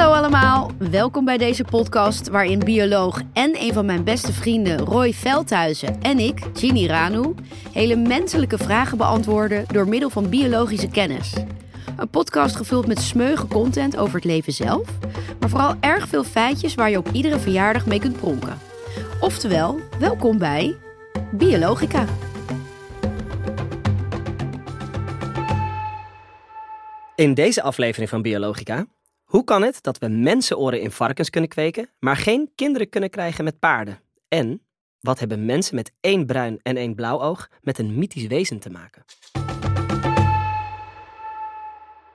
Hallo allemaal, welkom bij deze podcast waarin bioloog en een van mijn beste vrienden Roy Veldhuizen en ik, Ginny Ranu, hele menselijke vragen beantwoorden door middel van biologische kennis. Een podcast gevuld met smeuige content over het leven zelf, maar vooral erg veel feitjes waar je op iedere verjaardag mee kunt pronken. Oftewel, welkom bij Biologica. In deze aflevering van Biologica. Hoe kan het dat we mensenoren in varkens kunnen kweken, maar geen kinderen kunnen krijgen met paarden? En wat hebben mensen met één bruin en één blauw oog met een mythisch wezen te maken?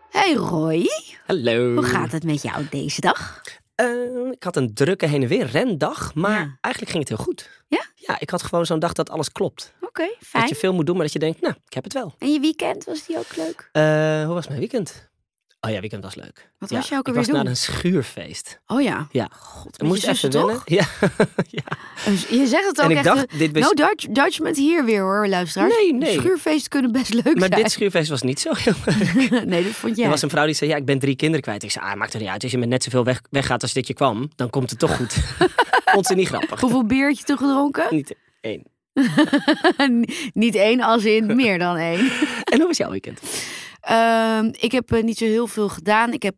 Hey Roy, Hallo. hoe gaat het met jou deze dag? Eh, ik had een drukke heen en weer rendag, maar Ja. eigenlijk ging het heel goed. Ja? Ja, ik had gewoon zo'n dag dat alles klopt. Oké, Dat fijn. je veel moet doen, maar dat je denkt, nou, ik heb het wel. En je weekend, was die ook leuk? Eh, hoe was mijn weekend? Oh ja, weekend was leuk. Wat ja, was je ook ik alweer was naar doen? een schuurfeest. Oh ja. Ja. God, Ik moest even wennen. Ja. ja. Je zegt het ook En ik echt. dacht, eh, dit was... No Dutch, judgment hier weer hoor, luisteraars. Nee, nee. Schuurfeesten kunnen best leuk Maar zijn. dit schuurfeest was niet zo heel leuk. nee, dat vond jij. Er was een vrouw die zei, ja, ik ben drie kinderen kwijt. Ik zei, ah, maakt er niet uit. Als je met net zoveel weg, weggaat als dit je kwam, dan komt het toch goed. Vond ze niet grappig. Hoeveel bier had je toen gedronken? Niet één. Niet één, als in meer dan één. En hoe was jouw weekend? Ehm, ik heb eh, niet zo heel veel gedaan. Ik heb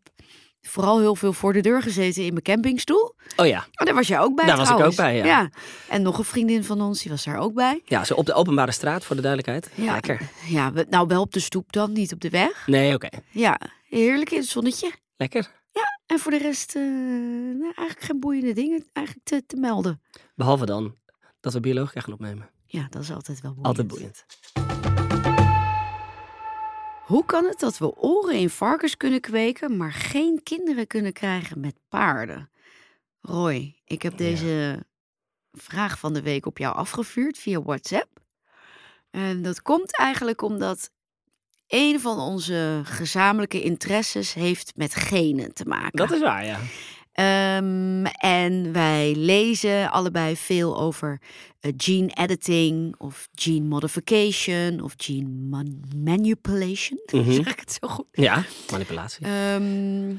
vooral heel veel voor de deur gezeten in mijn campingstoel. Oh ja. Oh, daar was jij ook bij Daar was ik ook bij, ja. En nog een vriendin van ons, die was daar ook bij. Ja, zo op de openbare straat, voor de duidelijkheid. Ja. Lekker. Ja, we- nou wel op de stoep dan, niet op de weg. Nee, oké. Ja, heerlijk in het zonnetje. Lekker. En voor de rest, eh, nou, eigenlijk geen boeiende dingen eigenlijk te, te melden. Behalve dan dat we biologica gaan opnemen. Ja, dat is altijd wel boeiend. Altijd boeiend. Hoe kan het dat we oren in varkens kunnen kweken, maar geen kinderen kunnen krijgen met paarden? Roy, ik heb deze vraag van de week op jou afgevuurd via WhatsApp. En dat komt eigenlijk omdat een van onze gezamenlijke interesses heeft met genen te maken. Dat is waar, ja. Ehm, en wij lezen allebei veel over eh, gene editing of gene modification of gene man- manipulation. Mhm. Zeg ik het zo goed? Ja, manipulatie. Ehm,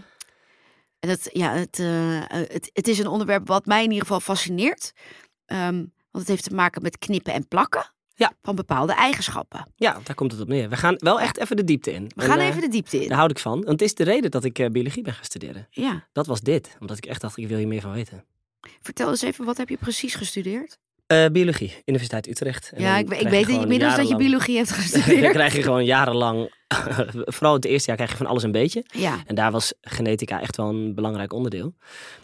en dat, ja, het, eh, eh, het, het is een onderwerp wat mij in ieder geval fascineert. Ehm, want het heeft te maken met knippen en plakken Ja. van bepaalde eigenschappen. Ja, daar komt het op neer. We gaan wel echt even de diepte in. We En, gaan eh, even de diepte in. Daar houd ik van. Want het is de reden dat ik eh, biologie ben gaan studeren. Ja. Dat was dit. Omdat ik echt dacht, ik wil hier meer van weten. Vertel eens even, wat heb je precies gestudeerd? Eh, biologie, Universiteit Utrecht. En ja, dan ik, ik weet inmiddels dat je biologie hebt dan gestudeerd. krijg je gewoon jarenlang, vooral het eerste jaar krijg je van alles een beetje. Ja, En daar was genetica echt wel een belangrijk onderdeel.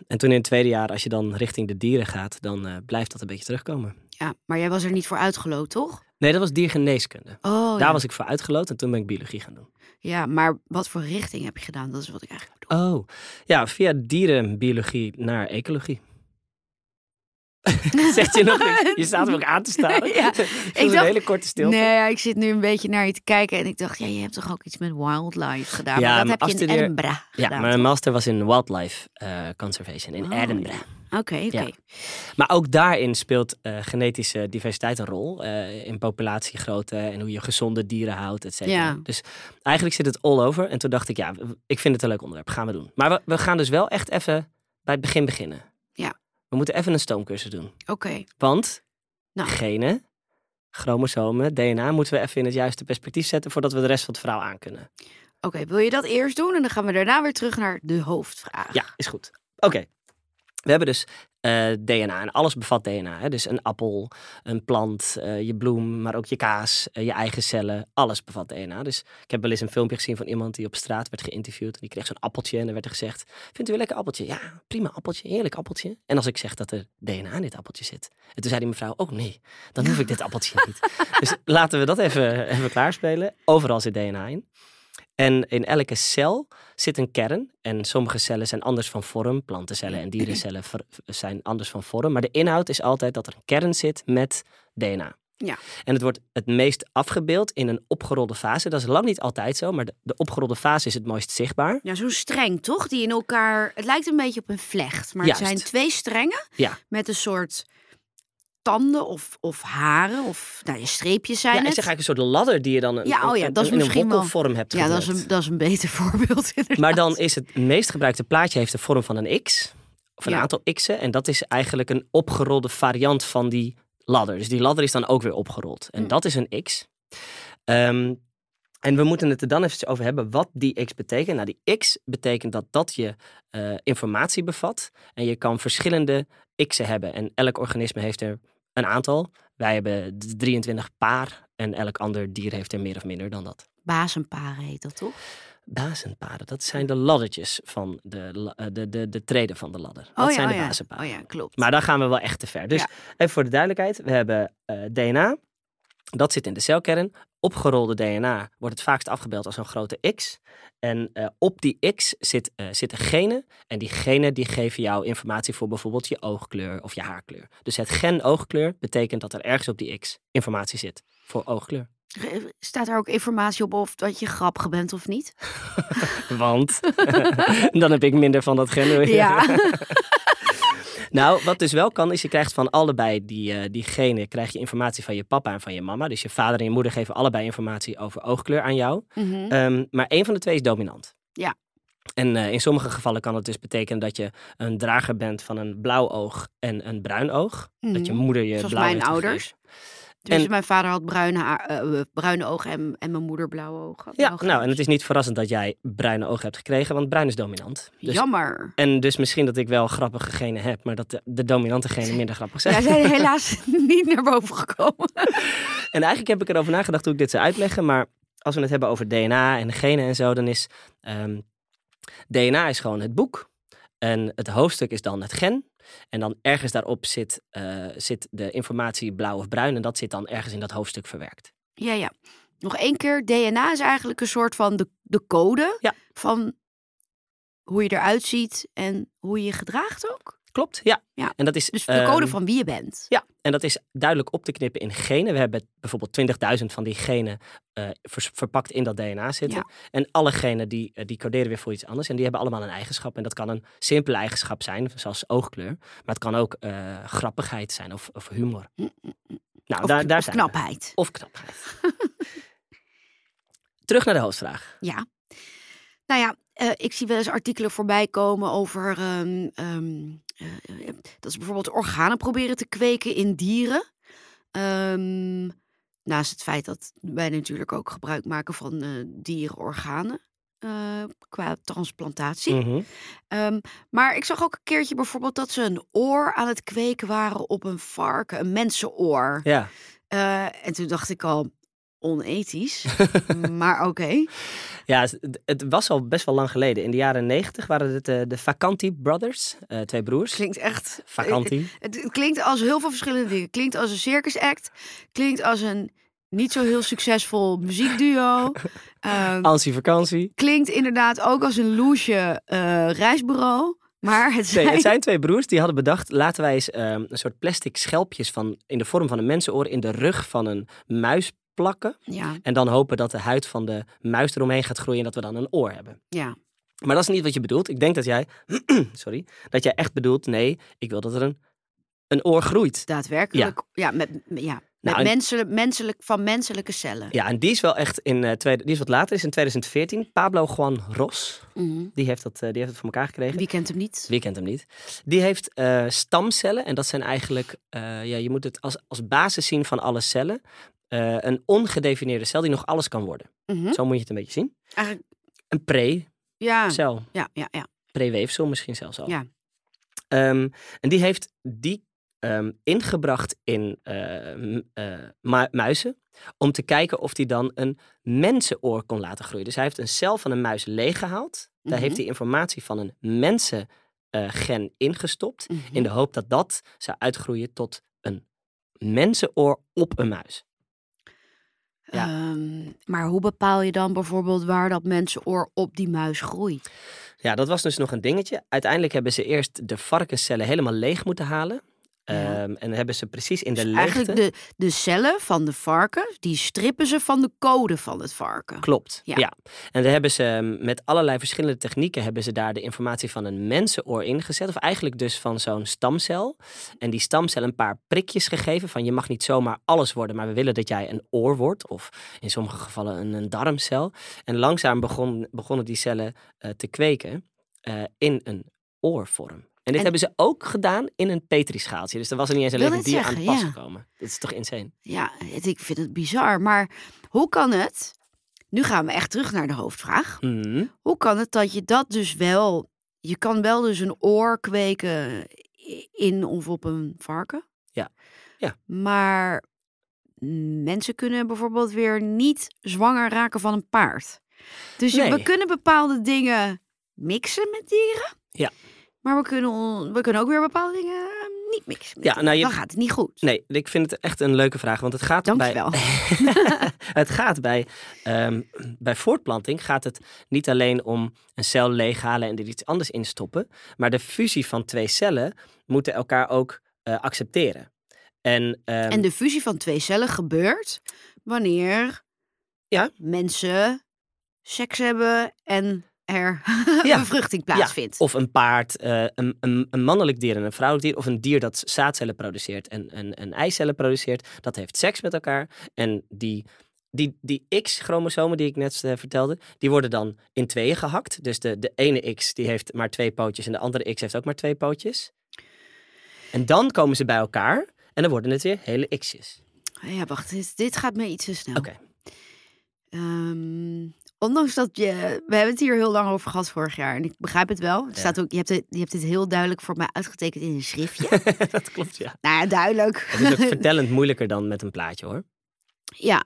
En toen in het tweede jaar, als je dan richting de dieren gaat, dan eh, blijft dat een beetje terugkomen. ja, maar jij was er niet voor uitgeloot, toch? Nee, dat was diergeneeskunde. Oh, Daar ja. was ik voor uitgeloot en toen ben ik biologie gaan doen. ja, maar wat voor richting heb je gedaan? Dat is wat ik eigenlijk bedoel. Oh, ja, via dierenbiologie naar ecologie. Zegt je nog niks? Je staat me ook aan te staan. Ja, ik ik een dacht- hele korte stilte. Nee, ik zit nu een beetje naar je te kijken en ik dacht, ja, je hebt toch ook iets met wildlife gedaan? Ja, maar dat heb je in Edinburgh Ja, gedaan. mijn master was in wildlife eh, conservation in Oh, Edinburgh. Oké, oké. Ja. Maar ook daarin speelt eh, genetische diversiteit een rol. eh, in populatiegrootte en hoe je gezonde dieren houdt, et cetera. Ja. Dus eigenlijk zit het all over. En toen dacht ik, ja, ik vind het een leuk onderwerp. Gaan we doen. Maar we, we gaan dus wel echt even bij het begin beginnen. We moeten even een stoomcursus doen. Oké. Want Nou. genen, chromosomen, DNA moeten we even in het juiste perspectief zetten voordat we de rest van het verhaal aankunnen. Oké, wil je dat eerst doen? En dan gaan we daarna weer terug naar de hoofdvraag. Ja, is goed. Oké. We hebben dus eh, DNA en alles bevat DNA. Hè? Dus een appel, een plant, eh, je bloem, maar ook je kaas, eh, je eigen cellen. Alles bevat DNA. Dus ik heb wel eens een filmpje gezien van iemand die op straat werd geïnterviewd. En die kreeg zo'n appeltje en er werd er gezegd, vindt u een lekker appeltje? Ja, prima appeltje, heerlijk appeltje. En als ik zeg dat er DNA in dit appeltje zit. En toen zei die mevrouw, oh nee, dan hoef ik dit appeltje niet. Dus laten we dat even, even klaarspelen. Overal zit DNA in. En in elke cel zit een kern. En sommige cellen zijn anders van vorm. Plantencellen en dierencellen zijn anders van vorm. Maar de inhoud is altijd dat er een kern zit met DNA. Ja. En het wordt het meest afgebeeld in een opgerolde fase. Dat is lang niet altijd zo, maar de, de opgerolde fase is het mooist zichtbaar. Ja, zo'n streng toch? Die in elkaar. Het lijkt een beetje op een vlecht. Maar Juist. het zijn twee strengen Ja. met een soort tanden of, of haren of nou, ja, streepjes zijn Ja, het. zeg eigenlijk een soort ladder die je dan een, Ja, oh ja, dat is in een wokkelvorm hebt ja, dat is, een, dat is een beter voorbeeld inderdaad. Maar dan is het meest gebruikte plaatje heeft de vorm van een X. Of een Ja. aantal X'en. En dat is eigenlijk een opgerolde variant van die ladder. Dus die ladder is dan ook weer opgerold. En Hm. dat is een X. Ehm, en we moeten het er dan even over hebben wat die X betekent. Nou, die X betekent dat dat je eh, informatie bevat. En je kan verschillende X'en hebben. En elk organisme heeft er een aantal. Wij hebben d- 23 paar. En elk ander dier heeft er meer of minder dan dat. Bazenparen heet dat toch? Bazenpaden, dat zijn de laddertjes van de, eh, de, de, de treden van de ladder. Dat oh, ja, zijn de oh, ja. bazenpaden. Oh ja, klopt. Maar dan gaan we wel echt te ver. Dus Ja. even voor de duidelijkheid. We hebben eh, DNA. Dat zit in de celkern. Opgerolde DNA wordt het vaakst afgebeeld als een grote X. En eh, op die X zit, eh, zitten genen. En die genen die geven jou informatie voor bijvoorbeeld je oogkleur of je haarkleur. Dus het gen oogkleur betekent dat er ergens op die X informatie zit voor oogkleur. Staat er ook informatie op of dat je grappig bent of niet? Want dan heb ik minder van dat gen. Ja. Nou, wat dus wel kan, is je krijgt van allebei die, eh, die genen krijg je informatie van je papa en van je mama. Dus je vader en je moeder geven allebei informatie over oogkleur aan jou. Mhm. Ehm, maar één van de twee is dominant. Ja. En eh, in sommige gevallen kan het dus betekenen dat je een drager bent van een blauw oog en een bruin oog. Dat je Mhm. moeder je Zoals blauw mijn ouders. gegeven. Dus en- mijn vader had bruine, haar- eh, bruine ogen en, en mijn moeder blauwe ogen. Ja, blauwe nou, en het is niet verrassend dat jij bruine ogen hebt gekregen, want bruin is dominant. Dus, Jammer. en dus misschien dat ik wel grappige genen heb, maar dat de, de dominante genen minder grappig zijn. Wij zijn helaas niet naar boven gekomen. En eigenlijk heb ik erover nagedacht hoe ik dit zou uitleggen. Maar als we het hebben over DNA en genen en zo, dan is ehm, DNA is gewoon het boek. En het hoofdstuk is dan het gen. En dan ergens daarop zit, eh, zit de informatie blauw of bruin. En dat zit dan ergens in dat hoofdstuk verwerkt. Ja, ja. Nog één keer. DNA is eigenlijk een soort van de, de code Ja. van hoe je eruit ziet en hoe je je gedraagt ook. Klopt, ja. Ja. En dat is, Dus de code ehm, van wie je bent. Ja, en dat is duidelijk op te knippen in genen. We hebben bijvoorbeeld 20.000 van die genen eh, verpakt in dat DNA zitten. Ja. En alle genen die, eh, die coderen weer voor iets anders. En die hebben allemaal een eigenschap. En dat kan een simpele eigenschap zijn, zoals oogkleur. Maar het kan ook eh, grappigheid zijn of, of humor. Mm, mm, Nou, Of, daar, daar of zijn we. knapheid. Of knapheid. Terug naar de hoofdvraag. Ja. Nou ja, ik zie wel eens artikelen voorbij komen over ehm, ehm, dat ze bijvoorbeeld organen proberen te kweken in dieren. Ehm, naast het feit dat wij natuurlijk ook gebruik maken van eh dierenorganen eh, qua transplantatie. Mhm. Ehm, maar ik zag ook een keertje bijvoorbeeld dat ze een oor aan het kweken waren op een varken, een mensenoor. Ja. Eh, en toen dacht ik al, onethisch. maar oké. Ja, het, het was al best wel lang geleden. In de jaren negentig waren het eh, de Vacanti Brothers, eh, twee broers. Klinkt echt. Vacanti. Het, het klinkt als heel veel verschillende dingen. Klinkt als een circus act. Klinkt als een niet zo heel succesvol muziekduo. Ehm, Ansie Vakantie. klinkt inderdaad ook als een loesje eh, reisbureau. Maar het Nee, zijn... het zijn twee broers die hadden bedacht, laten wij eens ehm, een soort plastic schelpjes van, in de vorm van een mensenoor in de rug van een muis plakken. Ja, En dan hopen dat de huid van de muis eromheen gaat groeien en dat we dan een oor hebben. ja. Maar dat is niet wat je bedoelt. Ik denk dat jij, sorry, dat jij echt bedoelt, nee, ik wil dat er een, een oor groeit. daadwerkelijk. Ja, met, ja, met Nou, en- menselijk, menselijk, van menselijke cellen. Ja, en die is wel echt in, tweede, die is wat later, is in 2014. Pablo Juan Ros, Mhm. die heeft dat, eh, die heeft het voor elkaar gekregen. Wie kent hem niet? Wie kent hem niet? Die heeft eh, stamcellen. En dat zijn eigenlijk, ja, je moet het als, als basis zien van alle cellen. Eh, een ongedefinieerde cel die nog alles kan worden. Mhm. Zo moet je het een beetje zien. Eigenlijk, Een pre-cel. ja, ja, ja, ja. Pre-weefsel misschien zelfs al. Ja. Ehm, en die heeft die ehm, ingebracht in eh, eh, mu- muizen. Om te kijken of die dan een mensenoor kon laten groeien. Dus hij heeft een cel van een muis leeggehaald. Daar Mhm. heeft hij informatie van een mensengen ingestopt. Mhm. In de hoop dat dat zou uitgroeien tot een mensenoor op een muis. Ja. Ehm, maar hoe bepaal je dan bijvoorbeeld waar dat mensenoor op die muis groeit? Ja, dat was dus nog een dingetje. Uiteindelijk hebben ze eerst de varkenscellen helemaal leeg moeten halen. Ja. Ehm, en hebben ze precies in de Dus leegte... eigenlijk de, de cellen van de varken, die strippen ze van de code van het varken. Klopt, Ja. ja. En daar hebben ze ehm, met allerlei verschillende technieken hebben ze daar de informatie van een mensenoor ingezet. Of eigenlijk dus van zo'n stamcel. En die stamcel een paar prikjes gegeven van je mag niet zomaar alles worden, maar we willen dat jij een oor wordt. Of in sommige gevallen een, een darmcel. En langzaam begon, begonnen die cellen eh, te kweken eh, in een oorvorm. En dit En- hebben ze ook gedaan in een petrischaaltje. Dus er was er niet eens een levend dier aan het pas zeggen, ja. gekomen. Dit is toch insane? Ja, het- ik vind het bizar. Maar hoe kan het? Nu gaan we echt terug naar de hoofdvraag. Mhm. Hoe kan het dat je dat dus wel. Je kan wel dus een oor kweken in of op een varken. Ja. Ja. Maar mensen kunnen bijvoorbeeld weer niet zwanger raken van een paard. Dus we kunnen bepaalde dingen mixen met dieren. Ja. Maar we kunnen, we kunnen ook weer bepaalde dingen eh, niet mixen. Ja, nou, je- Dan gaat het niet goed. Nee, ik vind het echt een leuke vraag. Want het gaat Dankjewel. bij. het gaat bij, ehm, bij voortplanting gaat het niet alleen om een cel leeghalen en er iets anders in stoppen. Maar de fusie van twee cellen moeten elkaar ook eh, accepteren. En, ehm, En de fusie van twee cellen gebeurt wanneer Ja. mensen seks hebben en er Ja. bevruchting Ja, plaatsvindt. Of een paard, eh, een, een, een mannelijk dier en een vrouwelijk dier. Of een dier dat zaadcellen produceert en een, een eicellen produceert. Dat heeft seks met elkaar. En die, die, die X-chromosomen die ik net eh, vertelde, die worden dan in tweeën gehakt. Dus de, de ene X die heeft maar twee pootjes en de andere X heeft ook maar twee pootjes. En dan komen ze bij elkaar en dan worden het weer hele X'jes. Ja, wacht, dit, dit gaat me iets te snel. Oké. Ehm, ondanks dat je... We hebben het hier heel lang over gehad vorig jaar. En ik begrijp het wel. Het Ja. staat ook, je, hebt het, je hebt het heel duidelijk voor mij uitgetekend in een schriftje. dat klopt, ja. nou ja, duidelijk. Het is ook vertellend moeilijker dan met een plaatje hoor. Ja,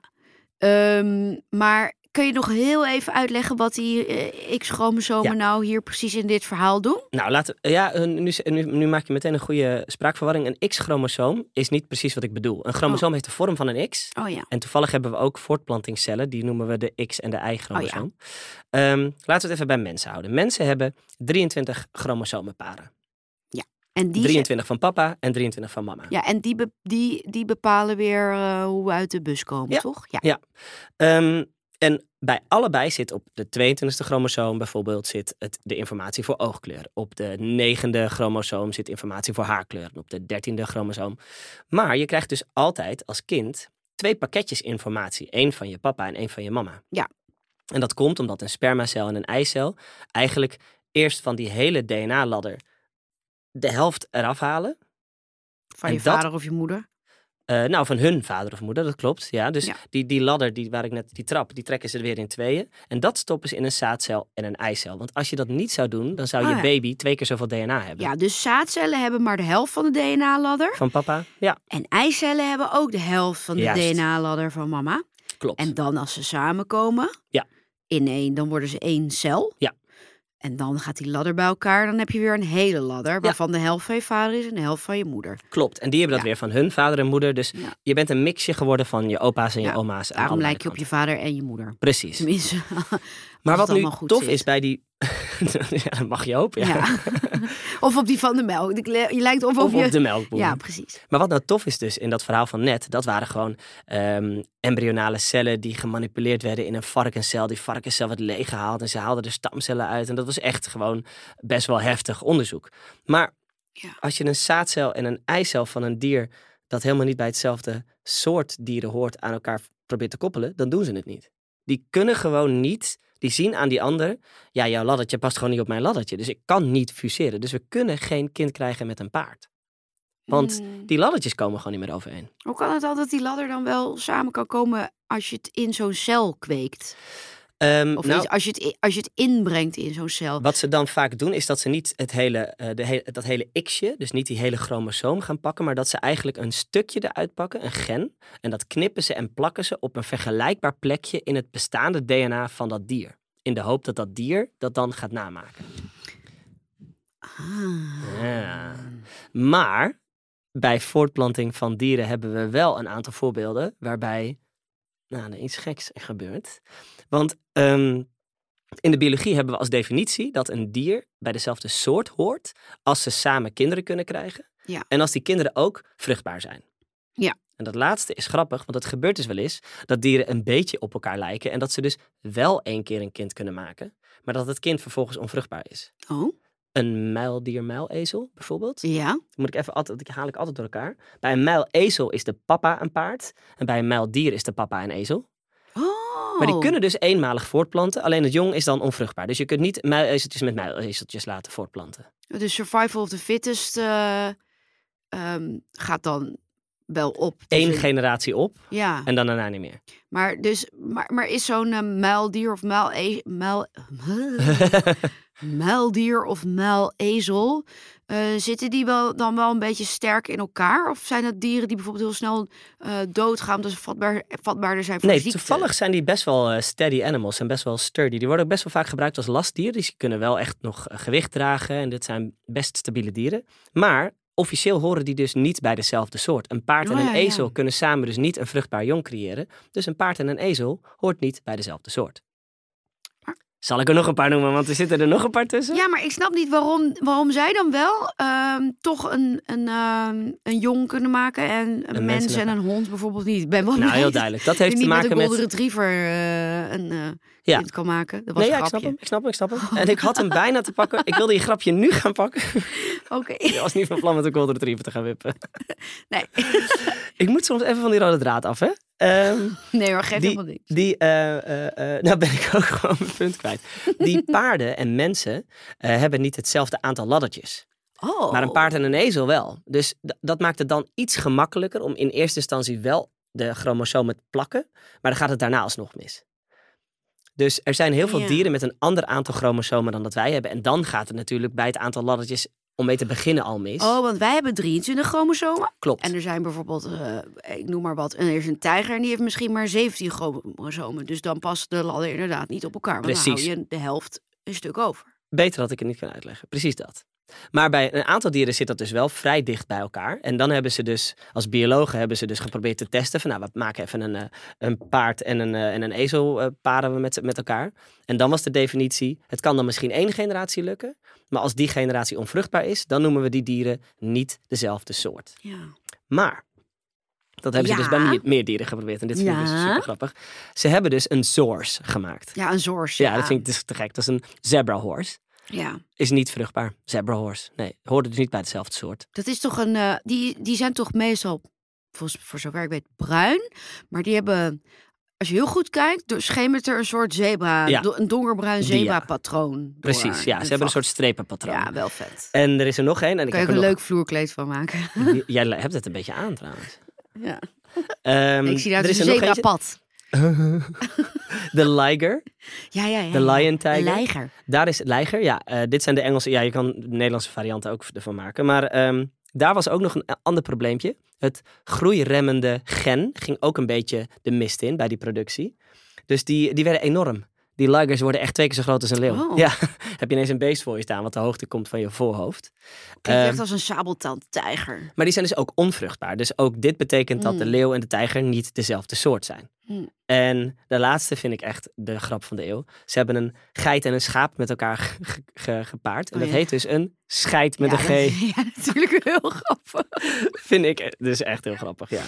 Ehm, maar kun je nog heel even uitleggen wat die eh, X-chromosomen Ja. nou hier precies in dit verhaal doen? Nou, laten ja, eh, nu, nu, nu maak je meteen een goede spraakverwarring. Een X-chromosoom is niet precies wat ik bedoel. Een chromosoom heeft de vorm van een X. Oh ja. En toevallig hebben we ook voortplantingscellen, die noemen we de X- en de Oh Y-chromosoom. Ehm, laten we het even bij mensen houden. Mensen hebben 23 chromosomenparen. En die, 23 van papa en 23 van mama. ja, en die, be- die, die bepalen weer eh, hoe we uit de bus komen, Ja. toch? Ja. Ja. Ehm, en bij allebei zit op de 22e chromosoom bijvoorbeeld zit het, de informatie voor oogkleur. Op de negende chromosoom zit informatie voor haarkleur. En op de dertiende chromosoom. Maar je krijgt dus altijd als kind twee pakketjes informatie. Eén van je papa en één van je mama. Ja. En dat komt omdat een spermacel en een eicel eigenlijk eerst van die hele DNA-ladder de helft eraf halen. Van En je dat- vader of je moeder. Eh, nou, van hun vader of moeder, dat klopt. Ja, dus Ja. Die, die ladder die, waar ik net, die trap, die trekken ze er weer in tweeën. En dat stoppen ze in een zaadcel en een eicel. Want als je dat niet zou doen, dan zou je ja. baby twee keer zoveel DNA hebben. Ja, dus zaadcellen hebben maar de helft van de DNA-ladder. Van papa? Ja, En eicellen hebben ook de helft van de. DNA-ladder van mama. klopt. En dan als ze samenkomen, Ja. in één, dan worden ze één cel. Ja. En dan gaat die ladder bij elkaar. Dan heb je weer een hele ladder, waarvan de helft van je vader is en de helft van je moeder. Klopt. En die hebben dat Ja. weer van hun vader en moeder. Dus Ja. je bent een mixje geworden van je opa's en je oma's. Daarom lijk je op je vader en je moeder. Precies. Tenminste, Maar wat nu tof zit. is bij die... ja, dat mag je hopen. Ja. of op die van de melk. Je lijkt of, Of op je... de melkboer. Ja, precies. Maar wat nou tof is dus in dat verhaal van net, dat waren gewoon ehm, embryonale cellen die gemanipuleerd werden in een varkencel. Die varkencel werd leeggehaald en ze haalden er stamcellen uit. En dat was echt gewoon best wel heftig onderzoek. Maar Ja. als je een zaadcel en een eicel van een dier dat helemaal niet bij hetzelfde soort dieren hoort aan elkaar probeert te koppelen, dan doen ze het niet. Die kunnen gewoon niet, die zien aan die ander, ja, jouw laddertje past gewoon niet op mijn laddertje. Dus ik kan niet fuseren. Dus we kunnen geen kind krijgen met een paard. Want Hmm. die laddertjes komen gewoon niet meer overeen. Hoe kan het al dat die ladder dan wel samen kan komen als je het in zo'n cel kweekt? Ehm, Of nou, als, je het, als je het inbrengt in zo'n cel? wat ze dan vaak doen, is dat ze niet het hele, eh, de dat hele x'je, dus niet die hele chromosoom gaan pakken, maar dat ze eigenlijk een stukje eruit pakken, een gen, en dat knippen ze en plakken ze op een vergelijkbaar plekje in het bestaande DNA van dat dier. In de hoop dat dat dier dat dan gaat namaken. Ah. Ja. Maar bij voortplanting van dieren hebben we wel een aantal voorbeelden waarbij nou, iets geks gebeurt. Want ehm, in de biologie hebben we als definitie dat een dier bij dezelfde soort hoort als ze samen kinderen kunnen krijgen. Ja. En als die kinderen ook vruchtbaar zijn. Ja. En dat laatste is grappig, want het gebeurt dus wel eens dat dieren een beetje op elkaar lijken en dat ze dus wel één keer een kind kunnen maken, maar dat het kind vervolgens onvruchtbaar is. Oh, Een muildier-muilezel bijvoorbeeld. ja. Moet ik even altijd, die haal ik altijd door elkaar. Bij een muilezel is de papa een paard en bij een muildier is de papa een ezel. Oh. Maar die kunnen dus eenmalig voortplanten, alleen het jong is dan onvruchtbaar. Dus je kunt niet muilezeltjes met muilezeltjes laten voortplanten. De survival of the fittest eh, ehm, gaat dan wel op. Dus Eén generatie op Ja, en dan daarna niet meer. maar, dus, maar, maar is zo'n eh, muildier of muile... Muil, muildier of muilezel... eh zitten die wel, dan wel een beetje sterk in elkaar? Of zijn het dieren die bijvoorbeeld heel snel eh, doodgaan... omdat ze vatbaar, vatbaarder zijn voor Nee, ziekte? toevallig zijn die best wel eh, steady animals en best wel sturdy. Die worden ook best wel vaak gebruikt als lastdier. Dus die kunnen wel echt nog gewicht dragen en dit zijn best stabiele dieren. Maar officieel horen die dus niet bij dezelfde soort. Een paard en Oh, een ja. ezel kunnen samen dus niet een vruchtbaar jong creëren. Dus een paard en een ezel hoort niet bij dezelfde soort. Zal ik er nog een paar noemen, want er zitten er nog een paar tussen. Ja, maar ik snap niet waarom, waarom zij dan wel ehm, toch een, een, ehm, een jong kunnen maken en een, Een mens en en een hond bijvoorbeeld niet. Ben wel Nou, heel duidelijk. Dat heeft je te niet met maken een met... golden retriever eh, een Ja. kind kan maken. Dat was Nee, ja, ik snap hem, ik snap hem, ik snap hem. En ik had hem bijna te pakken. Ik wilde je grapje nu gaan pakken. Oké. Ik was niet van plan met een golden retriever te gaan wippen. Nee. Ik moet soms even van die rode draad af, hè? Ehm, nee hoor, geef die, helemaal niks. die eh, eh, eh, nou ben ik ook gewoon mijn punt kwijt. Die paarden en mensen hebben niet hetzelfde aantal laddertjes. Oh. Maar een paard en een ezel wel. Dus dat maakt het dan iets gemakkelijker om in eerste instantie wel de chromosomen te plakken. Maar dan gaat het daarna alsnog mis. Dus er zijn heel veel Ja. dieren met een ander aantal chromosomen dan dat wij hebben. En dan gaat het natuurlijk bij het aantal laddertjes om mee te beginnen al mis. Oh, want wij hebben 23 chromosomen. Klopt. En er zijn bijvoorbeeld, eh, ik noem maar wat, er is een tijger en die heeft misschien maar 17 chromosomen. Dus dan past de ladder inderdaad niet op elkaar. Want dan Precies. hou je de helft een stuk over. Beter had ik het niet kunnen uitleggen. Precies dat. Maar bij een aantal dieren zit dat dus wel vrij dicht bij elkaar. En dan hebben ze dus, als biologen, hebben ze dus geprobeerd te testen. Van nou, we maken even een, eh, een paard en een, eh, en een ezel eh, paren we met, met elkaar. En dan was de definitie, het kan dan misschien één generatie lukken. Maar als die generatie onvruchtbaar is, dan noemen we die dieren niet dezelfde soort. Ja. Maar, dat hebben ze dus bij meer, dieren geprobeerd. En dit vind ik dus super grappig. Ze hebben dus een source gemaakt. Ja, een zorg. Ja, dat vind ik dus te gek. Dat is een zebra horse Ja, is niet vruchtbaar. Zebra horse. Nee, hoorde dus niet bij hetzelfde soort. dat is toch een. eh, die, die zijn toch meestal, volgens, voor zover ik weet, bruin. Maar die hebben, als je heel goed kijkt, schemert er een soort zebra, Ja. do- een donkerbruin zebra-patroon. Precies, ja. Ze hebben een soort strepenpatroon. Ja, wel vet. En er is er nog één. En ik Daar kan heb ook er een nog... leuk vloerkleed van maken. Jij hebt het een beetje aan trouwens. Ja. Ehm, ik zie daar er dus is een zebrapad. De liger. Ja, ja, ja. De ja. lion tiger. leiger. Daar is het liger. Ja, eh, dit zijn de Engelse. Ja, je kan de Nederlandse varianten ook ervan maken. Maar ehm, daar was ook nog een ander probleempje. Het groeiremmende gen ging ook een beetje de mist in bij die productie. Dus die, die werden enorm. Die ligers worden echt twee keer zo groot als een leeuw. Oh. Ja, heb je ineens een beest voor je staan wat de hoogte komt van je voorhoofd. Klinkt echt als een sabeltandtijger. Maar die zijn dus ook onvruchtbaar. Dus ook dit betekent dat de Mm. leeuw en de tijger niet dezelfde soort zijn. Mm. En de laatste vind ik echt de grap van de eeuw. Ze hebben een geit en een schaap met elkaar ge- ge- ge- gepaard. En Oh dat ja. heet dus een scheid met ja, een G. dat- Ja, natuurlijk heel grappig. vind ik dus echt heel grappig, ja.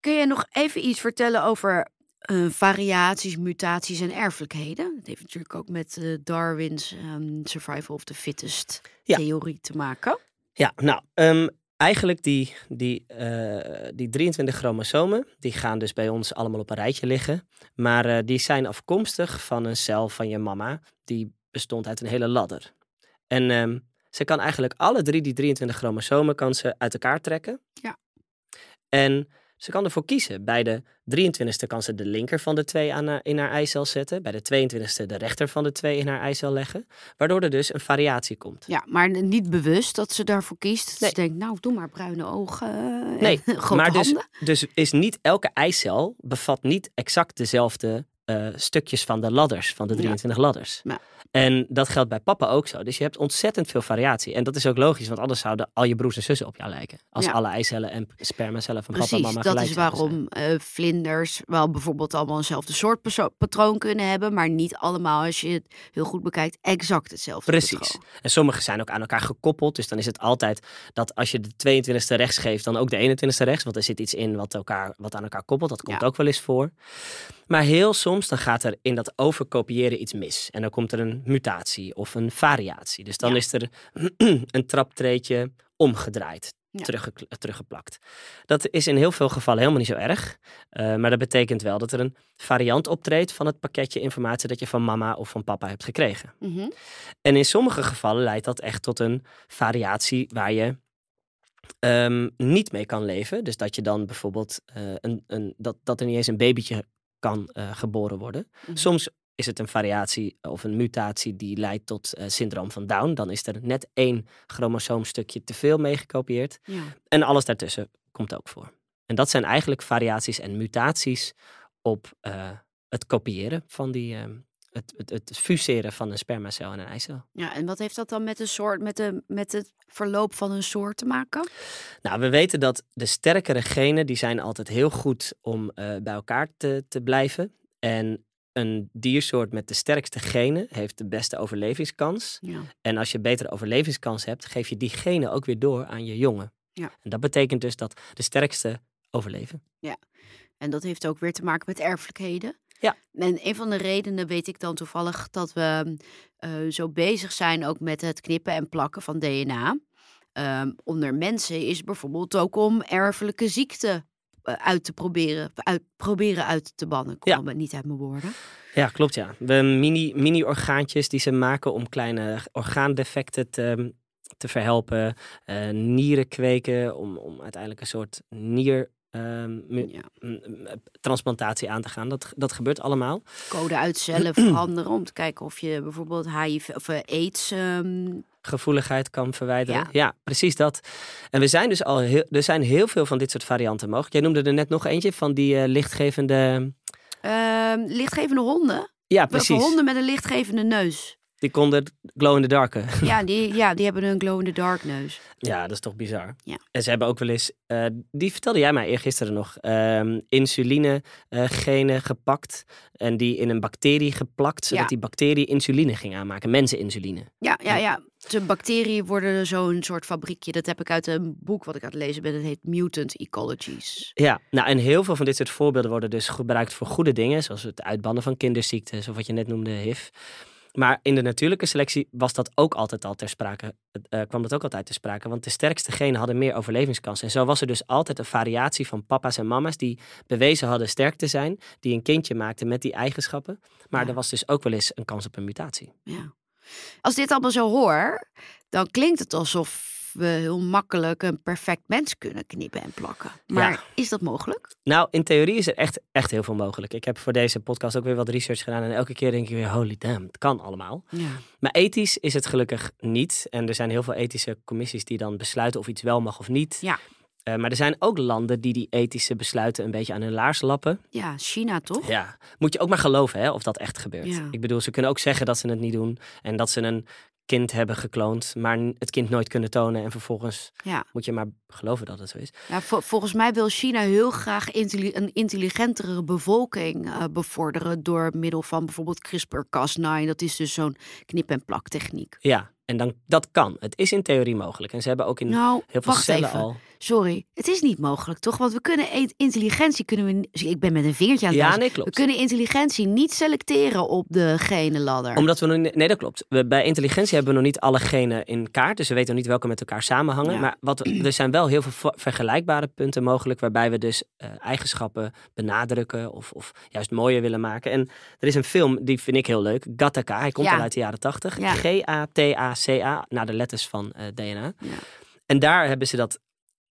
Kun je nog even iets vertellen over eh, variaties, mutaties en erfelijkheden? Dat heeft natuurlijk ook met eh, Darwin's ehm, survival of the fittest Ja. theorie te maken. Ja, nou, ehm, eigenlijk die, die, eh, die 23 chromosomen, die gaan dus bij ons allemaal op een rijtje liggen. Maar eh, die zijn afkomstig van een cel van je mama. Die bestond uit een hele ladder. En ehm, ze kan eigenlijk alle drie die 23 chromosomen kan ze uit elkaar trekken. Ja. En ze kan ervoor kiezen. Bij de 23ste kan ze de linker van de twee aan haar- in haar eicel zetten. Bij de 22ste de rechter van de twee in haar eicel leggen. Waardoor er dus een variatie komt. Ja, maar niet bewust dat ze daarvoor kiest. Dat Nee. Ze denkt, nou, doe maar bruine ogen. eh, Nee, maar dus, dus is niet elke eicel bevat niet exact dezelfde eh, stukjes van de ladders, van de Ja. 23 ladders. Ja. En dat geldt bij papa ook zo. Dus je hebt ontzettend veel variatie. En dat is ook logisch, want anders zouden al je broers en zussen op jou lijken. Als Ja. alle eicellen en spermacellen van Precies, papa en mama dat gelijk is zouden zijn. waarom vlinders wel bijvoorbeeld allemaal eenzelfde soort patroon kunnen hebben, maar niet allemaal, als je het heel goed bekijkt, exact hetzelfde Precies. patroon. En sommige zijn ook aan elkaar gekoppeld. Dus dan is het altijd dat als je de 22e rechts geeft, dan ook de 21e rechts. Want er zit iets in wat, elkaar, wat aan elkaar koppelt. Dat komt Ja. ook wel eens voor. Maar heel soms dan gaat er in dat overkopiëren iets mis. En dan komt er een mutatie of een variatie. Dus dan Ja. is er een traptreetje omgedraaid. Ja. terugge- teruggeplakt. Dat is in heel veel gevallen helemaal niet zo erg. Eh, maar dat betekent wel dat er een variant optreedt van het pakketje informatie dat je van mama of van papa hebt gekregen. Mhm. En in sommige gevallen leidt dat echt tot een variatie waar je ehm, niet mee kan leven. Dus dat je dan bijvoorbeeld eh, een, een, dat, dat er niet eens een babytje kan eh, geboren worden. Mhm. Soms is het een variatie of een mutatie die leidt tot eh, syndroom van Down. Dan is er net één chromosoomstukje te veel meegekopieerd. Ja. En alles daartussen komt ook voor. En dat zijn eigenlijk variaties en mutaties op eh, het kopiëren van die, ehm, het, het, het fuseren van een spermacel en een eicel. ja, en wat heeft dat dan met, een soort, met, de, met het verloop van een soort te maken? Nou, we weten dat de sterkere genen, die zijn altijd heel goed om eh, bij elkaar te, te blijven. En een diersoort met de sterkste genen heeft de beste overlevingskans. Ja. En als je betere overlevingskans hebt, geef je die genen ook weer door aan je jongen. Ja. En dat betekent dus dat de sterkste overleven. En dat heeft ook weer te maken met erfelijkheden. Ja. En een van de redenen weet ik dan toevallig dat we eh, zo bezig zijn ook met het knippen en plakken van DNA. Ehm, onder mensen is bijvoorbeeld ook om erfelijke ziekten eh, uit te proberen, uit, proberen uit te bannen. Ja. kom het niet uit mijn woorden. Ja, klopt ja. Mini, mini-orgaantjes die ze maken om kleine orgaandefecten te, te verhelpen. eh, nieren kweken om, om uiteindelijk een soort nier... ehm, Ja. transplantatie aan te gaan. Dat, dat gebeurt allemaal. Code uit cellen veranderen om te kijken of je bijvoorbeeld HIV of eh, AIDS. ehm, Gevoeligheid kan verwijderen. Ja. Ja. precies dat. En we zijn dus al heel, er zijn heel veel van dit soort varianten mogelijk. Jij noemde er net nog eentje van die eh, lichtgevende. ehm, lichtgevende honden. Ja, precies. honden met een lichtgevende neus. Die konden glow in the darken. Ja, die, ja, die hebben een glow-in-the-dark neus. Ja, dat is toch bizar. Ja. En ze hebben ook wel eens, eh, die vertelde jij mij eergisteren nog, ehm insuline eh, genen gepakt en die in een bacterie geplakt, zodat Ja. die bacterie insuline ging aanmaken, menseninsuline. Ja, ja, ja. De bacteriën worden zo'n soort fabriekje. Dat heb ik uit een boek wat ik aan het lezen ben. Dat heet Mutant Ecologies. Ja, nou en heel veel van dit soort voorbeelden worden dus gebruikt voor goede dingen, zoals het uitbannen van kinderziektes of wat je net noemde, HIV. Maar in de natuurlijke selectie was dat ook altijd al ter sprake, eh, kwam dat ook altijd ter sprake, want de sterkste genen hadden meer overlevingskans. En zo was er dus altijd een variatie van papa's en mama's die bewezen hadden sterk te zijn, die een kindje maakten met die eigenschappen. Maar Ja. er was dus ook wel eens een kans op een mutatie. Ja. Als dit allemaal zo hoor, dan klinkt het alsof we heel makkelijk een perfect mens kunnen knippen en plakken. Maar Ja. is dat mogelijk? Nou, in theorie is er echt, echt heel veel mogelijk. Ik heb voor deze podcast ook weer wat research gedaan en elke keer denk ik weer, holy damn, het kan allemaal. Ja. Maar ethisch is het gelukkig niet. En er zijn heel veel ethische commissies die dan besluiten of iets wel mag of niet. Ja. Eh, maar er zijn ook landen die die ethische besluiten een beetje aan hun laars lappen. Ja, China toch? Ja, moet je ook maar geloven hè, of dat echt gebeurt. Ja. Ik bedoel, ze kunnen ook zeggen dat ze het niet doen. En dat ze een kind hebben gekloond, maar het kind nooit kunnen tonen. En vervolgens Ja. moet je maar geloven dat het zo is. Ja, vol- volgens mij wil China heel graag intelli- een intelligentere bevolking eh, bevorderen door middel van bijvoorbeeld CRISPR-Cas9. Dat is dus zo'n knip-en-plak-techniek. Ja, en dan, dat kan. Het is in theorie mogelijk. En ze hebben ook in Nou, heel veel cellen even. al. Sorry, het is niet mogelijk, toch? Want we kunnen intelligentie kunnen we. Ik ben met een vingertje aan het Ja, nee, We klopt. kunnen intelligentie niet selecteren op de gene ladder. Omdat we nog nee, dat klopt. We, bij intelligentie hebben we nog niet alle genen in kaart. Dus we weten nog niet welke met elkaar samenhangen. Ja. Maar wat, we- er zijn wel heel veel ver- vergelijkbare punten mogelijk. Waarbij we dus eh, eigenschappen benadrukken of, of juist mooier willen maken. En er is een film, die vind ik heel leuk. Gattaca. Hij komt Ja. al uit de jaren tachtig. Ja. G-A-T-A-C-A. Naar de letters van eh, DNA. Ja. En daar hebben ze dat,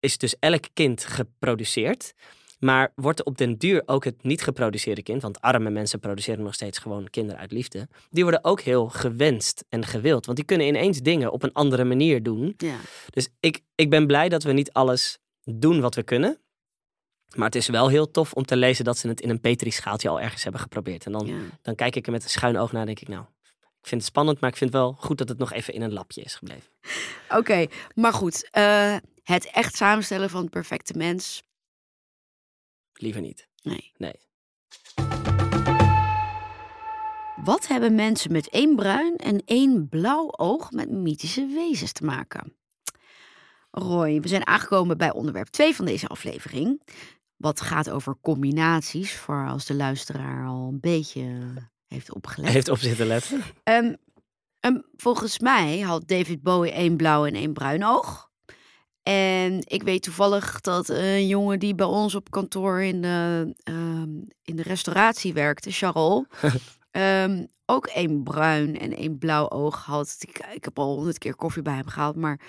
is dus elk kind geproduceerd. Maar wordt op den duur ook het niet geproduceerde kind, want arme mensen produceren nog steeds gewoon kinderen uit liefde, die worden ook heel gewenst en gewild. Want die kunnen ineens dingen op een andere manier doen. Ja. Dus ik, ik ben blij dat we niet alles doen wat we kunnen. Maar het is wel heel tof om te lezen dat ze het in een petrischaaltje al ergens hebben geprobeerd. En dan, Ja. dan kijk ik er met een schuin oog naar en denk ik, nou, Ik vind het spannend, maar ik vind wel goed dat het nog even in een lapje is gebleven. Oké, maar goed. eh, het echt samenstellen van het perfecte mens. Liever niet. Nee. Nee. Wat hebben mensen met één bruin en één blauw oog met mythische wezens te maken? Roy, we zijn aangekomen bij onderwerp 2 van deze aflevering. Wat gaat over combinaties, voor als de luisteraar al een beetje heeft opgelet. Heeft op zitten letten. Ehm, volgens mij had David Bowie één blauw en één bruin oog. En ik weet toevallig dat een jongen die bij ons op kantoor in de, ehm, in de restauratie werkte, Charles, ehm, ook één bruin en één blauw oog had. Ik, ik heb al honderd keer koffie bij hem gehaald, maar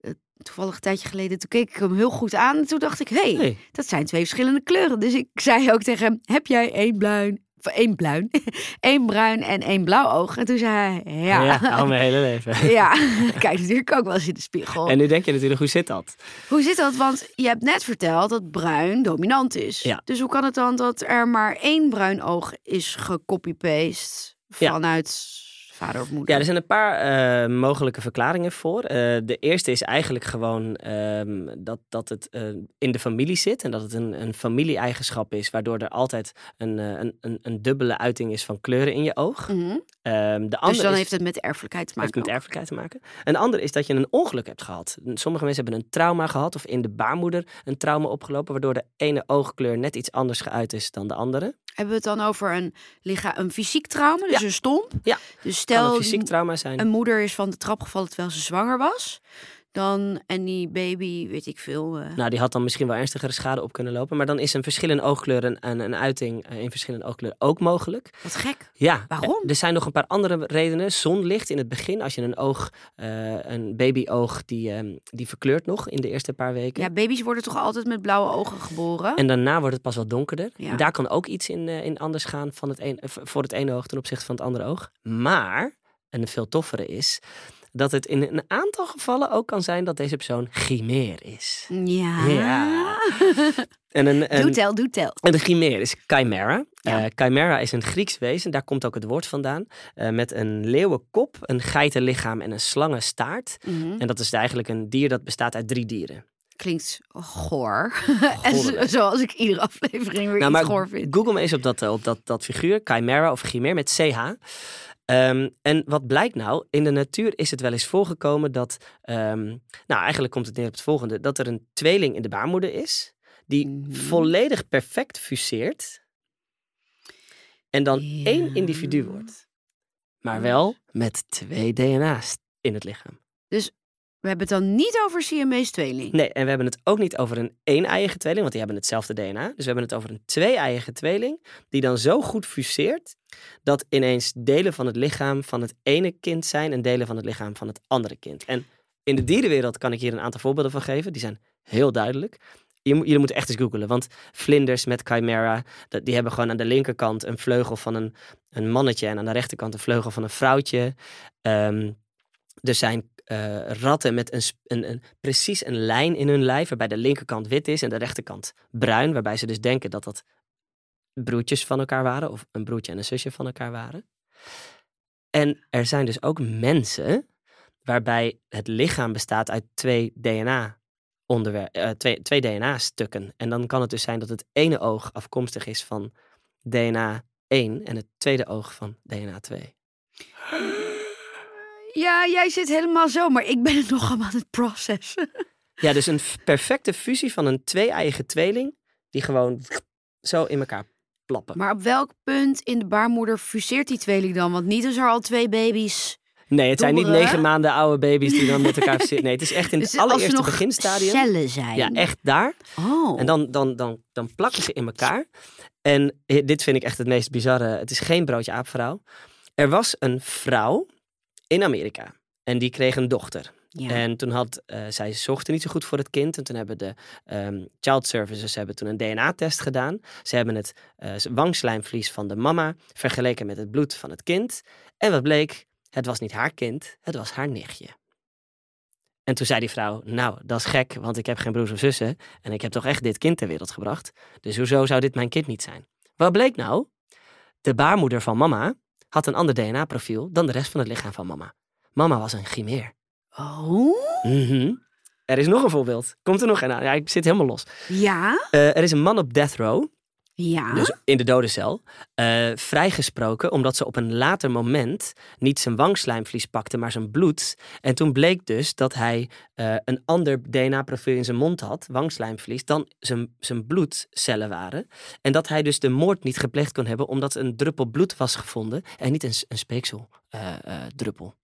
eh, toevallig een tijdje geleden, toen keek ik hem heel goed aan en toen dacht ik, hé, hey, dat zijn twee verschillende kleuren. Dus ik zei ook tegen hem, heb jij één bruin, één bruin, één bruin en één blauw oog? En toen zei hij, ja. Ja, al mijn hele leven. Ja, kijk natuurlijk ook wel eens in de spiegel. En nu denk je natuurlijk, hoe zit dat? Hoe zit dat? Want je hebt net verteld dat bruin dominant is. Ja. Dus hoe kan het dan dat er maar één bruin oog is gecopy-paste vanuit vader of moeder? Ja, er zijn een paar eh, mogelijke verklaringen voor. Eh, de eerste is eigenlijk gewoon ehm, dat, dat het eh, in de familie zit en dat het een, een familie-eigenschap is, waardoor er altijd een, een, een, een dubbele uiting is van kleuren in je oog. Mhm. Ehm, de Dus dan is- heeft het met erfelijkheid te heeft maken. met erfelijkheid te maken. Een ander is dat je een ongeluk hebt gehad. Sommige mensen hebben een trauma gehad of in de baarmoeder een trauma opgelopen, waardoor de ene oogkleur net iets anders geuit is dan de andere. Hebben we het dan over een, licha een fysiek trauma, dus een stomp? Ja. Dus Kan stel een fysiek trauma zijn. een moeder is van de trap gevallen terwijl ze zwanger was. Dan, en die baby, weet ik veel. eh, Nou, die had dan misschien wel ernstigere schade op kunnen lopen. Maar dan is een verschil in oogkleur en en een uiting eh, in verschillende oogkleuren ook mogelijk. wat gek. Ja, Waarom? eh, Er zijn nog een paar andere redenen. Zonlicht in het begin. Als je een oog, een babyoog, die, ehm, die verkleurt nog in de eerste paar weken. Ja, baby's worden toch altijd met blauwe ogen geboren? En daarna wordt het pas wat donkerder. Ja. Daar kan ook iets in, in anders gaan van het een, voor het ene oog ten opzichte van het andere oog. Maar, en de veel toffere is, dat het in een aantal gevallen ook kan zijn dat deze persoon chimeer is. Ja. Ja. En een, Doe een, tel, doe tel. En de chimeer is chimera. Ja. Eh, chimera is een Grieks wezen, daar komt ook het woord vandaan. Eh, met een leeuwenkop, een geitenlichaam en een slangenstaart. Mhm. En dat is eigenlijk een dier dat bestaat uit drie dieren. Klinkt goor. en zoals ik iedere aflevering weer Nou, iets goor vind. Google me eens op dat, eh, op dat, dat figuur, chimera of chimeer met CH. Ehm, en wat blijkt nou? In de natuur is het wel eens voorgekomen dat, ehm, nou eigenlijk komt het neer op het volgende, dat er een tweeling in de baarmoeder is, die Mhm. volledig perfect fuseert en dan Ja. één individu wordt. Maar wel met twee DNA's in het lichaam. We hebben het dan niet over Siamese tweeling. Nee, en we hebben het ook niet over een één-eiige tweeling, want die hebben hetzelfde DNA. Dus we hebben het over een twee-eiige tweeling, die dan zo goed fuseert, dat ineens delen van het lichaam van het ene kind zijn en delen van het lichaam van het andere kind. En in de dierenwereld kan ik hier een aantal voorbeelden van geven, die zijn heel duidelijk. Jullie moeten echt eens googelen, want vlinders met chimera, die hebben gewoon aan de linkerkant een vleugel van een, een mannetje en aan de rechterkant een vleugel van een vrouwtje. Ehm, er zijn eh, ratten met een, een, een, precies een lijn in hun lijf, waarbij de linkerkant wit is en de rechterkant bruin, waarbij ze dus denken dat dat broertjes van elkaar waren, of een broertje en een zusje van elkaar waren. En er zijn dus ook mensen waarbij het lichaam bestaat uit twee DNA. Onderwer- eh, twee, twee DNA-stukken. En dan kan het dus zijn dat het ene oog afkomstig is van DNA 1 en het tweede oog van DNA 2. Ja, jij zit helemaal zo, maar ik ben het nog aan het processen. Ja, dus een perfecte fusie van een twee-eigen tweeling die gewoon zo in elkaar plappen. Maar op welk punt in de baarmoeder fuseert die tweeling dan? Want niet als er al twee baby's... Nee, het zijn niet Dommeren. negen maanden oude baby's die dan met elkaar zitten. Nee, het is echt in Dus het als er allereerste nog beginstadium. cellen zijn. Ja, echt daar. Oh. En dan, dan, dan, dan plakken ze in elkaar. En eh, dit vind ik echt het meest bizarre. Het is geen broodje aapverhaal. Er was een vrouw in Amerika. En die kreeg een dochter. Ja. En toen had eh, zij zorgde niet zo goed voor het kind. En toen hebben de ehm, child services hebben toen een DNA-test gedaan. Ze hebben het eh, wangslijmvlies van de mama vergeleken met het bloed van het kind. En wat bleek? Het was niet haar kind, het was haar nichtje. En toen zei die vrouw, nou, dat is gek, want ik heb geen broers of zussen. En ik heb toch echt dit kind ter wereld gebracht. Dus hoezo zou dit mijn kind niet zijn? Wat bleek nou? De baarmoeder van mama had een ander DNA-profiel dan de rest van het lichaam van mama. Mama was een chimeer. Oh? Mhm. Er is nog een voorbeeld. Komt er nog een aan? Ja, ik zit helemaal los. Ja? Eh, er is een man op death row, Ja? dus in de dodencel, eh vrijgesproken omdat ze op een later moment niet zijn wangslijmvlies pakte, maar zijn bloed. En toen bleek dus dat hij eh, een ander DNA-profiel in zijn mond had, wangslijmvlies, dan zijn, zijn bloedcellen waren. En dat hij dus de moord niet gepleegd kon hebben omdat een druppel bloed was gevonden en niet een, een speekseldruppel.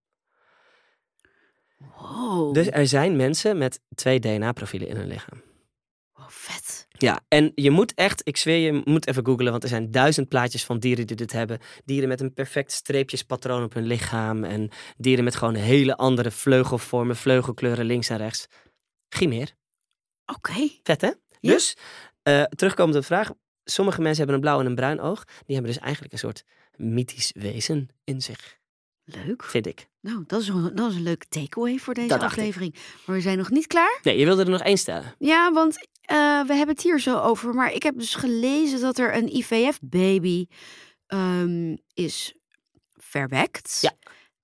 Wow. Dus er zijn mensen met twee DNA-profielen in hun lichaam. Wow, vet. Ja, en je moet echt, ik zweer je, moet even googlen, want er zijn duizend plaatjes van dieren die dit hebben. Dieren met een perfect streepjespatroon op hun lichaam en dieren met gewoon hele andere vleugelvormen, vleugelkleuren links en rechts. Chimeer. Oké. Vet hè? Ja. Dus, eh terugkomend op de vraag, sommige mensen hebben een blauw en een bruin oog. Die hebben dus eigenlijk een soort mythisch wezen in zich, Leuk. vind ik. Nou, dat is een, dat is een leuke takeaway voor deze Dat aflevering. Maar we zijn nog niet klaar. Nee, je wilde er nog één stellen. Ja, want eh, we hebben het hier zo over. Maar ik heb dus gelezen dat er een IVF-baby ehm, is verwekt. Ja.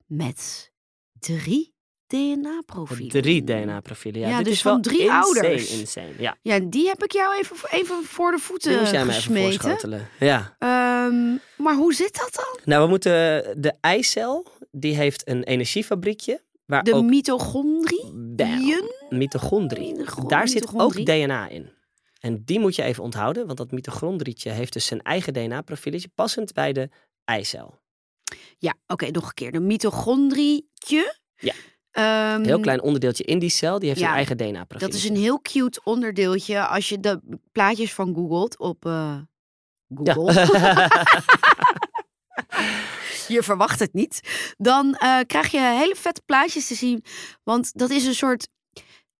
Met drie DNA-profielen. Drie DNA-profielen. Ja, Ja, dit dus is van wel drie insane, ouders. Insane, ja. Ja, die heb ik jou even, even voor de Die voeten moest jij even gesmeten. voorschotelen. Ja. Ehm, maar hoe zit dat dan? Nou, we moeten de eicel, die heeft een energiefabriekje. Waar De ook mitochondrie? Mitochondrie. Mitochon- Daar zit ook. DNA in. En die moet je even onthouden, want dat mitochondrietje heeft dus zijn eigen DNA-profieletje passend bij de eicel. Ja, oké, nog een keer. De mitochondrietje. Ja. Ehm, Een heel klein onderdeeltje in die cel, die heeft Ja, zijn eigen Dat DNA-profieletje. is een heel cute onderdeeltje. Als je de plaatjes van googelt op eh, Google. je verwacht het niet. Dan eh, krijg je hele vette plaatjes te zien. Want dat is een soort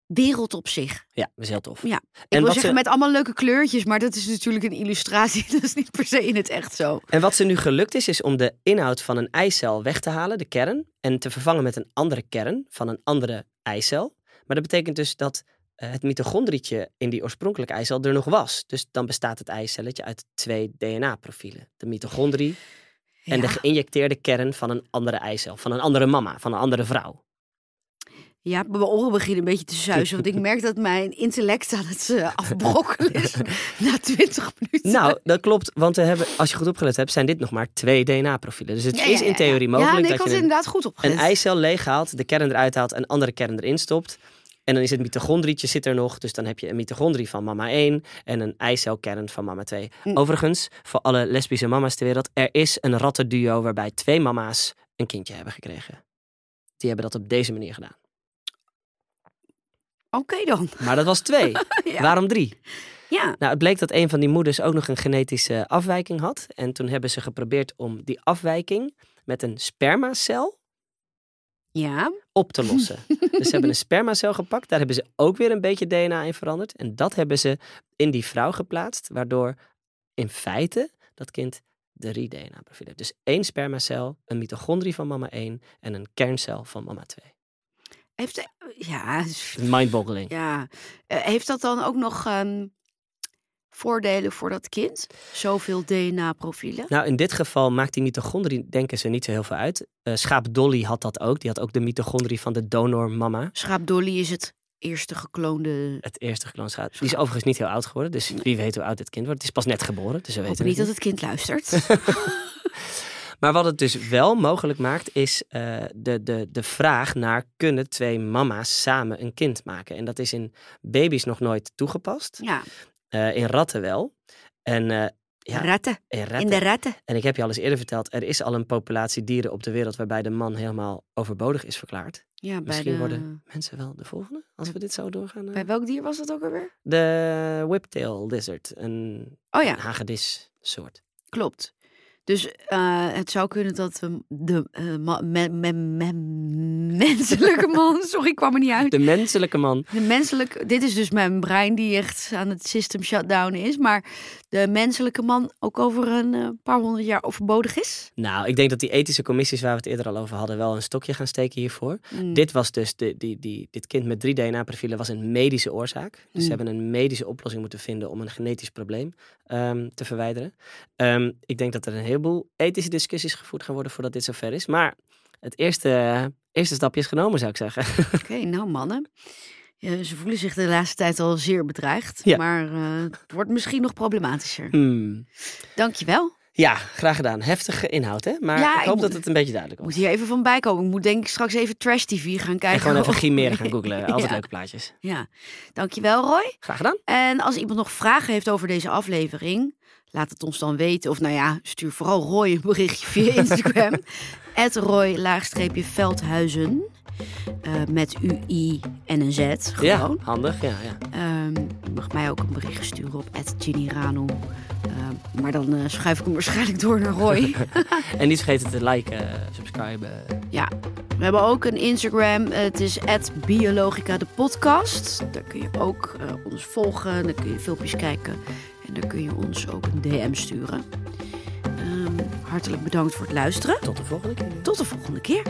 wereld op zich. ja, dat is heel tof. Ja, Ik En wil zeggen ze- met allemaal leuke kleurtjes. Maar dat is natuurlijk een illustratie. Dat is niet per se in het echt zo. En wat ze nu gelukt is, is om de inhoud van een eicel weg te halen, de kern, en te vervangen met een andere kern van een andere eicel. Maar dat betekent dus dat eh, het mitochondrietje in die oorspronkelijke eicel er nog was. Dus dan bestaat het eicelletje uit twee DNA-profielen. De mitochondrie en de geïnjecteerde kern van een andere eicel, van een andere mama, van een andere vrouw. Ja, mijn oren beginnen een beetje te zuizen. Want ik merk dat mijn intellect aan het eh, afbrokkelen is. na 20 minuten. Nou, dat klopt, want we hebben, als je goed opgelet hebt, zijn dit nog maar twee DNA-profielen. Dus het Ja, is ja, in theorie mogelijk nee, dat je een, inderdaad goed opgelet. een eicel leeghaalt, de kern eruit haalt, een andere kern erin stopt. En dan is het mitochondrietje zit er nog. Dus dan heb je een mitochondrie van mama 1 en een eicelkern van mama 2. Mm. Overigens, voor alle lesbische mama's ter wereld, er is een rattenduo waarbij twee mama's een kindje hebben gekregen. Die hebben dat op deze manier gedaan. Oké dan. Maar dat was twee. Ja. Waarom drie? Ja. Nou, het bleek dat een van die moeders ook nog een genetische afwijking had. En toen hebben ze geprobeerd om die afwijking met een spermacel Ja. op te lossen. dus ze hebben een spermacel gepakt. Daar hebben ze ook weer een beetje DNA in veranderd. En dat hebben ze in die vrouw geplaatst. Waardoor in feite dat kind drie DNA-profielen heeft. Dus één spermacel, een mitochondrie van mama 1 en een kerncel van mama 2. Heeft, ja, is- Mindboggling. ja. Eh, heeft dat dan ook nog ehm, voordelen voor dat kind? Zoveel DNA-profielen? Nou, in dit geval maakt die mitochondrie, denken ze, niet zo heel veel uit. Eh, schaap Dolly had dat ook. Die had ook de mitochondrie van de donormama. Schaap Dolly is het eerste gekloonde... Het eerste gekloond Die is overigens niet heel oud geworden. Dus wie weet hoe oud dit kind wordt. Het is pas net geboren, dus we weten niet het dat het kind luistert. Maar wat het dus wel mogelijk maakt, is eh, de, de, de vraag naar kunnen twee mama's samen een kind maken. En dat is in baby's nog nooit toegepast. ja, Eh, in ratten wel. En eh, ja, ratten. in ratten. In de ratten. En ik heb je al eens eerder verteld, er is al een populatie dieren op de wereld waarbij de man helemaal overbodig is verklaard. Ja, Misschien de... worden mensen wel de volgende, als we dit zo doorgaan. eh. bij welk dier was dat ook alweer? De whiptail lizard, een Oh ja, hagedis soort. klopt. Dus eh, het zou kunnen dat we de eh, ma- me- me- me- menselijke man... Sorry, ik kwam er niet uit. De menselijke man. De menselijke, dit is dus mijn brein die echt aan het system shutdown is. Maar de menselijke man ook over een eh, paar honderd jaar overbodig is. Nou, ik denk dat die ethische commissies waar we het eerder al over hadden, wel een stokje gaan steken hiervoor. Mm. Dit was dus, de, die, die, dit kind met drie DNA-profielen was een medische oorzaak. Dus Mm. ze hebben een medische oplossing moeten vinden om een genetisch probleem ehm, te verwijderen. Ehm, ik denk dat er een heleboel heleboel ethische discussies gevoerd gaan worden voordat dit zover is. Maar het eerste, eerste stapje is genomen, zou ik zeggen. Oké, nou mannen. Ja, ze voelen zich de laatste tijd al zeer bedreigd. Ja. Maar eh, het wordt misschien nog problematischer. Hmm. Dankjewel. Ja, graag gedaan. Heftige inhoud, hè? Maar Ja, ik ik hoop dat het een beetje duidelijk Ik was. moet hier even van bijkomen. Ik moet denk ik straks even trash tv gaan kijken. En gewoon even Chimeren gaan googlen. Altijd Ja. leuke plaatjes. Ja, dankjewel Roy. Graag gedaan. En als iemand nog vragen heeft over deze aflevering, laat het ons dan weten. Of nou ja, stuur vooral Roy een berichtje via Instagram. Het Roy-Veldhuizen. Eh, met UI en een Z. Ja, Gewoon. handig. Ja, ja. Ehm, je mag mij ook een berichtje sturen op @ginny_ranu. Ehm, maar dan eh, schuif ik hem waarschijnlijk door naar Roy. En niet vergeten te liken, subscriben. ja, we hebben ook een Instagram. Het is Biologica de podcast. Daar kun je ook eh, ons volgen. Daar kun je filmpjes kijken. En daar kun je ons ook een DM sturen. Ehm, hartelijk bedankt voor het luisteren. Tot de volgende keer. Tot de volgende keer.